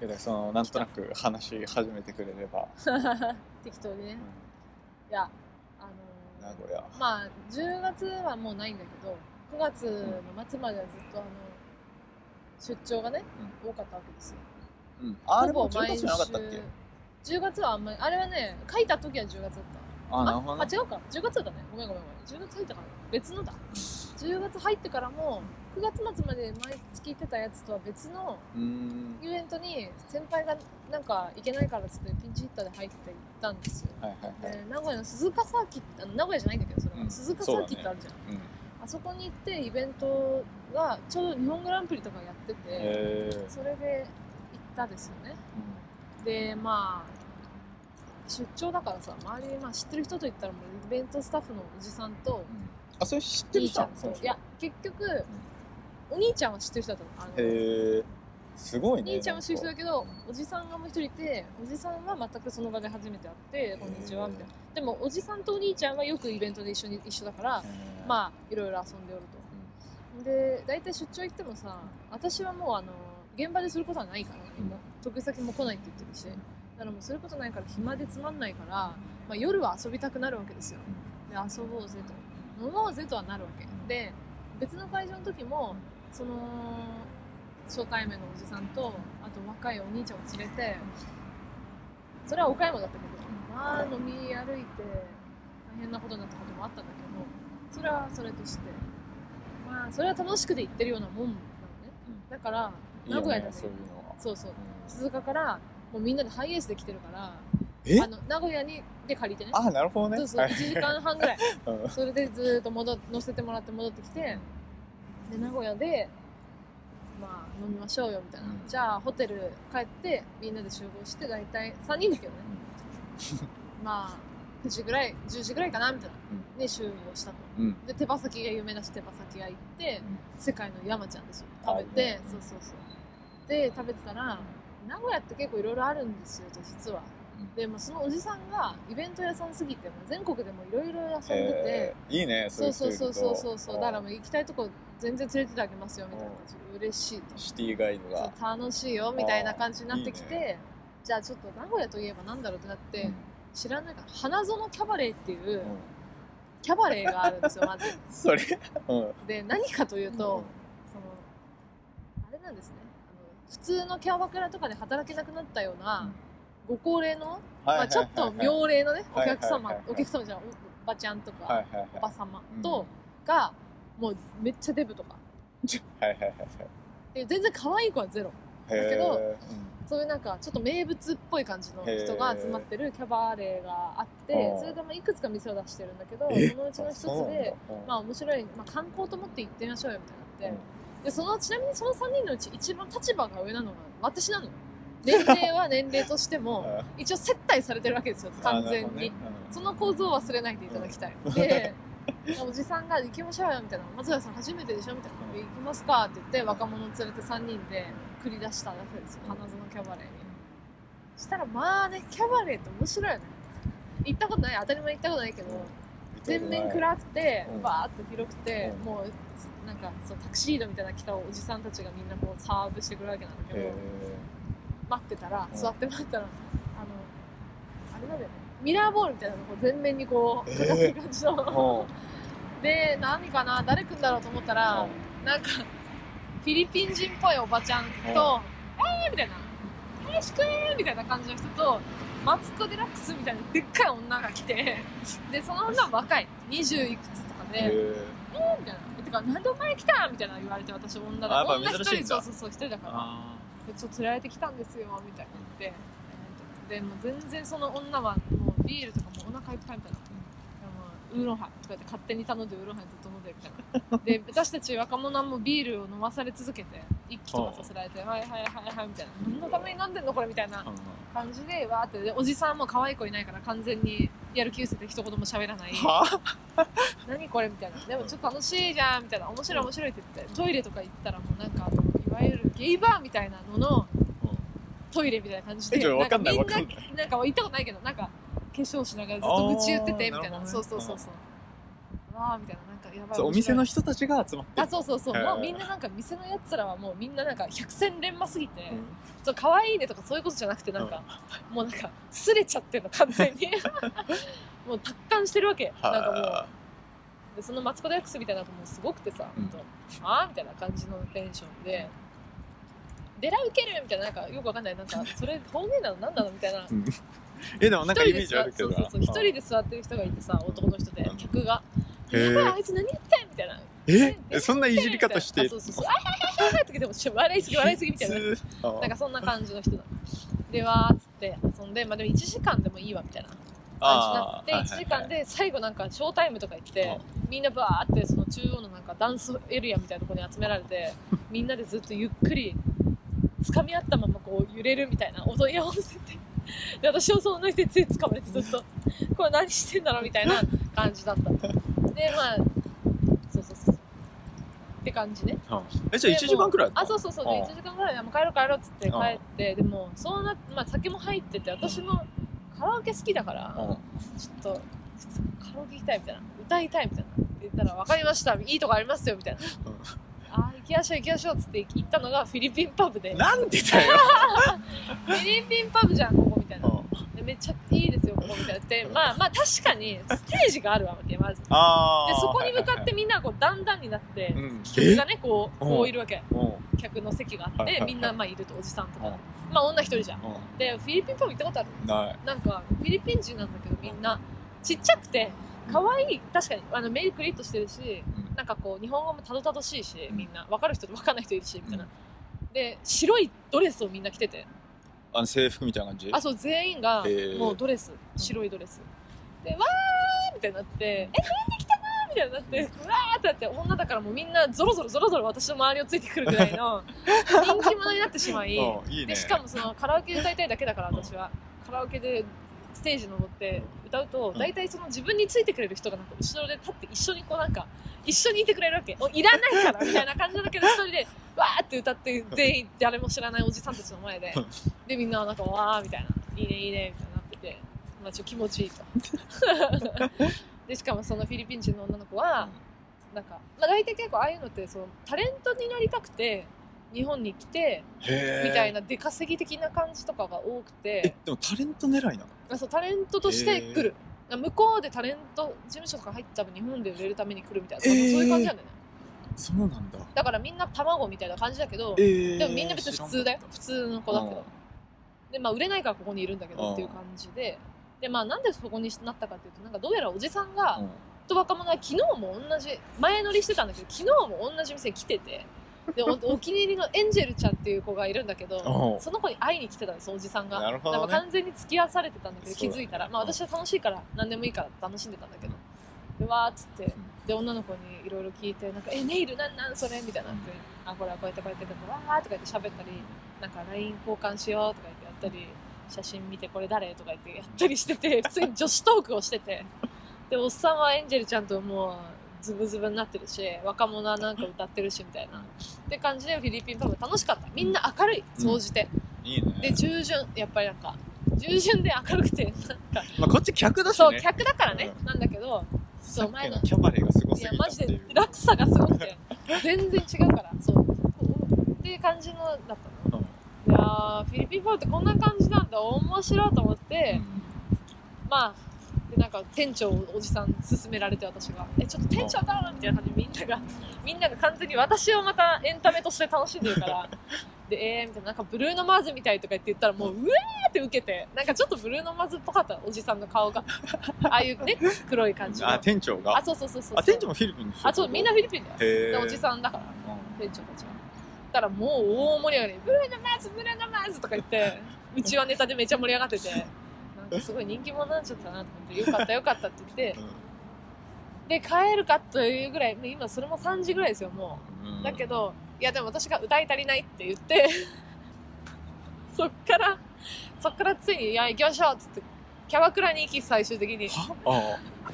いやだからそのなんとなく話し始めてくれれば、適当にね。うん。いやあの名古屋。まあ10月はもうないんだけど9月の末まではずっとあの出張がね、多かったわけですよ。うん。あれも10ほぼ毎週。月じゃなかったっけ？10月はあんまりあれはね書いた時は10月だった。あなるほどね。あ違うか。10月だね。ごめんごめんごめん。10月入ったから。別のだ。10月入ってからも9月末まで毎月行ってたやつとは別のイベントに先輩がなん。か行けないからっつってピンチヒッターで入って行ったんですよはいはいはい、で名古屋の鈴鹿サーキット名古屋じゃないんだけどそれは、う。ん鈴鹿サーキットあるじゃん、う。んあそこに行ってイベントがちょう。ど日本グランプリとかやってて、それで行ったですよねでまあ出張だからさ周りでまあ知ってる人といったらもう。イベントスタッフのおじさんとあそれ知ってる人といや結局、お兄ちゃんは知ってる人だったのあのへえすごいね兄ちゃんは知ってる人だけどおじさんがもう一人いておじさんは全くその場で初めて会って「こんにちは」みたいな。でもおじさんとお兄ちゃんはよくイベントで一緒に一緒だからまあいろいろ遊んでおると。で大体出張行ってもさ私はもうあの現場ですることはないからみん。な得意先も来ないって言ってるし。だからもうすることないから暇でつまんないから、まあ、夜は遊びたくなるわけですよ。で遊ぼうぜと。飲もうぜとはなるわけ。で別の会場の時もその初対面のおじさんとあと若いお兄ちゃんを連れてそれは岡山だったけどまあ飲み歩いて大変なことになったこともあったんだけどそれはそれとしてまあそれは楽しくで行ってるようなもんなのね。だから名古屋でね。そうそう鈴鹿からもうみんなでハイエースで来てるからえ？あの名古屋にで借りてね。あなるほどねそうそうはい1時間半ぐらいうんそれでずーっと戻っ乗せてもらって戻ってきてで名古屋でまあ飲みましょうよみたいな、うん。じゃあホテル帰ってみんなで集合して大体3人だけどね。まあ9時ぐらい10時ぐらいかなみたいな。で集合したと。うん。で手羽先が有名だし手羽先屋行って、うん。世界の山ちゃんですよ。食べあて、そうそうそう。で食べてたら名古屋って結構いろいろあるんですよと実は。うんでもそのおじさんがイベント屋さんすぎて全国でもいろいろ遊んでて、へー。いいねそうそうそうそうそううそう。だからもう行きたいとこ全然連れてってあげますよみたいな。感じで嬉しいとシティガイドが。楽しいよみたいな感じになってきてじゃあちょっと名古屋といえばなんだろうってなって、うん。知らないから花園キャバレーっていううん。キャバレーがあるんですよまず。それ？うん。で何かというと、うん。そのあれなんですね。あの普通のキャバクラとかで働けなくなったような、ご高齢の、まあ、ちょっと妙齢のねおはい客様、はいはいはい。お客様じゃんおおばちゃんとか、はいはいはい。おば様うん。と、がもうめっちゃデブとか。はいはいはいで全然可愛い子はゼロ。はいだけどへそういうなんかちょっと名物っぽい感じの人が集まってるキャバレーがあってそれでまあいくつか店を出してるんだけどえそのうちの一つでうんまあ面白い、まあ、観光と思って行ってみましょうよみたいになって、でそのちなみにその3人のうち一番立場が上なのが私なの年齢は年齢としても うん。一応接待されてるわけですよ完全に、ね。その構造を忘れないでいただきたい、で おじさんが「行きましょうよ」みたいな「松浦さん初めてでしょ」みたいな「行きますか」って言って若者を連れて3人で繰り出したわけですよ花園キャバレー。にそしたらまあねキャバレーって面白いよね。行ったことない。当たり前行ったことないけど、全面暗くてうん。バーッと広くて、うん。もうなんかそうタクシードみたいなの着たおじさんたちがみんなこうサーブしてくるわけなんだけど、へ待ってたらうん座って待ったら、あのあれなんだよねミラーボールみたいなのこう全面にこうえーかかってる感じの、で何かな誰来んだろうと思ったら、なんかフィリピン人っぽいおばちゃんと「えー!」みたいな「林くん!」みたいな感じの人とマツコ・デラックスみたいなでっかい女が来てでその女は若い20いくつとかうで、へみたいな。えてか、なんでお前来たみたいな言われて、私女だ。あやっぱ女一人、そうそうそう、一人だから。ちょっと連れられてきたんですよ、みたいな言って。で、もう全然その女は、もうビールとかもうお腹いっぱいみたいな。ウーロンハイとか言って勝手に頼んでウーロンハイずっと飲んでるみたいな。で、私たち若者はもうビールを飲まされ続けて、一気とかさせられて、はいはいはいはい、みたいな。何のために飲んでんのこれみたいな感じで、わーって。で、おじさんも可愛い子いないから完全にやる気失せて一言も喋らない。は何これみたいなでもちょっと楽しいじゃんみたいな面白い面白いって言ってトイレとか行ったらもうなんかあのいわゆるゲイバーみたいなののトイレみたいな感じで。ないんかみんないななんか行ったことないけどなんか化粧しながらずっと愚痴言っててみたいな。そうそうそうそう。わあみたいな。なんかやばい。お店の人たちが集まってあそうそうそう、もうみんななんか店のやつらはもうみんななんか百戦錬磨すぎて、うん。そう可愛いねとかそういうことじゃなくてなんか、もうなんかすれちゃってるの完全に。もう達観してるわけ。なんかもう。はでそのマツコ・デラックスみたいなのもうすごくてさ、うん。あーみたいな感じのテンションでデラ受けるみたいななんかよくわかんない。なんかそれ方言なの？何なの？みたいな。うん。えでもなんかイメージあるけどそうそうそう。一人で座ってる人がいてさ男の人でうん。客が「へーやばいあいつ何やってん?」みたいな。ええ？そんないじり方して？あそうそうそうあはいはいはいとかでも笑いすぎ笑いすぎみたいな。なんかそんな感じの人だでわーっつって遊んでまあでも1時間でもいいわみたいな。感じになって1時間で最後なんかショータイムとか行ってみんなバーってその中央のなんかダンスエリアみたいなところに集められてみんなでずっとゆっくり掴み合ったままこう揺れるみたいな踊り合わせて。で私もその人につい掴まれてずっとこれ何してんだろうみたいな感じだった。でまあそうそうそうって感じね。えじゃあ1時間くらいあそうそうそう。であ。1時間ぐらい。でもう帰ろう帰ろうっつって帰ってでもそうなまあ酒も入ってて私もカラオケ好きだからうん。ちょっとカラオケ行きたいみたいな。歌いたいみたいな。って言ったら分かりました。いいとこありますよみたいな行きましょう行きましょうっつって行ったのがフィリピンパブで。なんでだよ。フィリピンパブじゃんここみたいな。うん。でめっちゃいいですよここみたいな。でまあまあ確かにステージがあるわけまず。でそこに向かってみんなこうだんだんになってうん。客がねこううんこういるわけ。うん。客の席があってみんなまあいるとおじさんとか。うん。まあ女一人じゃん。でフィリピンパブ行ったことある？ない。なんかフィリピン人なんだけどみんな。ちっちゃくて可愛い確かにあのメイクリッとしてるしうん。なんかこう日本語もたどたどしいしうん。みんな。分かる人と分かんない人いるしみたいな。で白いドレスをみんな着てて。あの制服みたいな感じ？あそう全員がもうドレス白いドレス。でわーみたいになってえなんで来たのみたいになってうわーってなって女だからもうみんなゾロゾロゾロゾロ私の周りをついてくるぐらいの人気者になってしまいうんいいねでしかもそのカラオケ歌いたいだけだから私はカラオケでステージ登って歌うとん。大体その自分についてくれる人がなんか後ろで立って一緒にこうなんか一緒にいてくれるわけ。おいらないから みたいな感じだけど一人でわーって歌って全員誰も知らないおじさんたちの前で。でみんななんかわーみたいな。いいねいいねみたいになってて、まあ、ちょっと気持ちいいと。でしかもそのフィリピン人の女の子はなんか、まあ、大体結構ああいうのってそのタレントになりたくて日本に来てへみたいなな出稼ぎ的な感じとかが多くえてでもタレント狙いなの？あそうタレントとして来る。向こうでタレント事務所とか入って多分日本で売れるために来るみたいな、えー。そういう感じなんだよね。そうなんだ。だからみんな卵みたいな感じだけど、えー。でもみんな別に普通だよ。普通の子だけど。うんでまあ売れないからここにいるんだけうんどっていう感じで。でまあなんでそこになったかっていうとなんかどうやらおじさんが、うん。と若者が昨日も同じ前乗りしてたんだけど昨日も同じ店に来ててでおお気に入りのエンジェルちゃんっていう子がいるんだけどう。んその子に会いに来てたんですおじさんが。なるほどね。だから完全に付き合わされてたんだけど気づいたら、まあ、私は楽しいから何でもいいから楽しんでたんだけどでわーっつってで女の子にいろいろ聞いてなんかえネイルなんなんそれみたいになってあこれはこうやってこうやってわーとか言って喋ったりなんか LINE 交換しようとか言ってやったり写真見てこれ誰とか言ってやったりしてて普通に女子トークをしてて。でおっさんはエンジェルちゃんともうズブズブになってるし若者はなんか歌ってるしみたいな。って感じでフィリピンパブ楽しかった。みんな明るい。総じて、いいね。で従順。やっぱりなんか従順で明るくてなんか。まあこっち客だしそうね客だからね、うん。なんだけどさっき前の。のキャバレーがすごすぎたいやマジで落差がすごくて。全然違うから。そう。っていう感じのだったの。うん。いやーフィリピンパブってこんな感じなんだ。面白いと思って、まあでなんか店長をおじさん勧められて私が「えちょっと店長だ!」みたいな感じでみんなが みんなが完全に私をまたエンタメとして楽しんでるから。でえーみたいななんかブルーノ・マーズみたいとか言って言ったらもううわーって受けて。なんかちょっとブルーノ・マーズっぽかったおじさんの顔が。ああいうね黒い感じの。あ店長が？あそうそうそうそう。あ店長もフィリピンの人あそうみんなフィリピンだよ。でおじさんだから店長たちは。だからもう大盛り上がり「ブルーノ・マーズブルーノ・マーズ」とか言ってうちはネタでめっちゃ盛り上がっててすごい人気者になっちゃったなと思ってよかったよかったって言って。うん。で帰るかというぐらいもう今それも3時ぐらいですよもう。ん。うだけどいやでも私が歌い足りないって言って そっからそっからついに「いや行きましょう」っつってキャバクラに行き最終的に。は？あ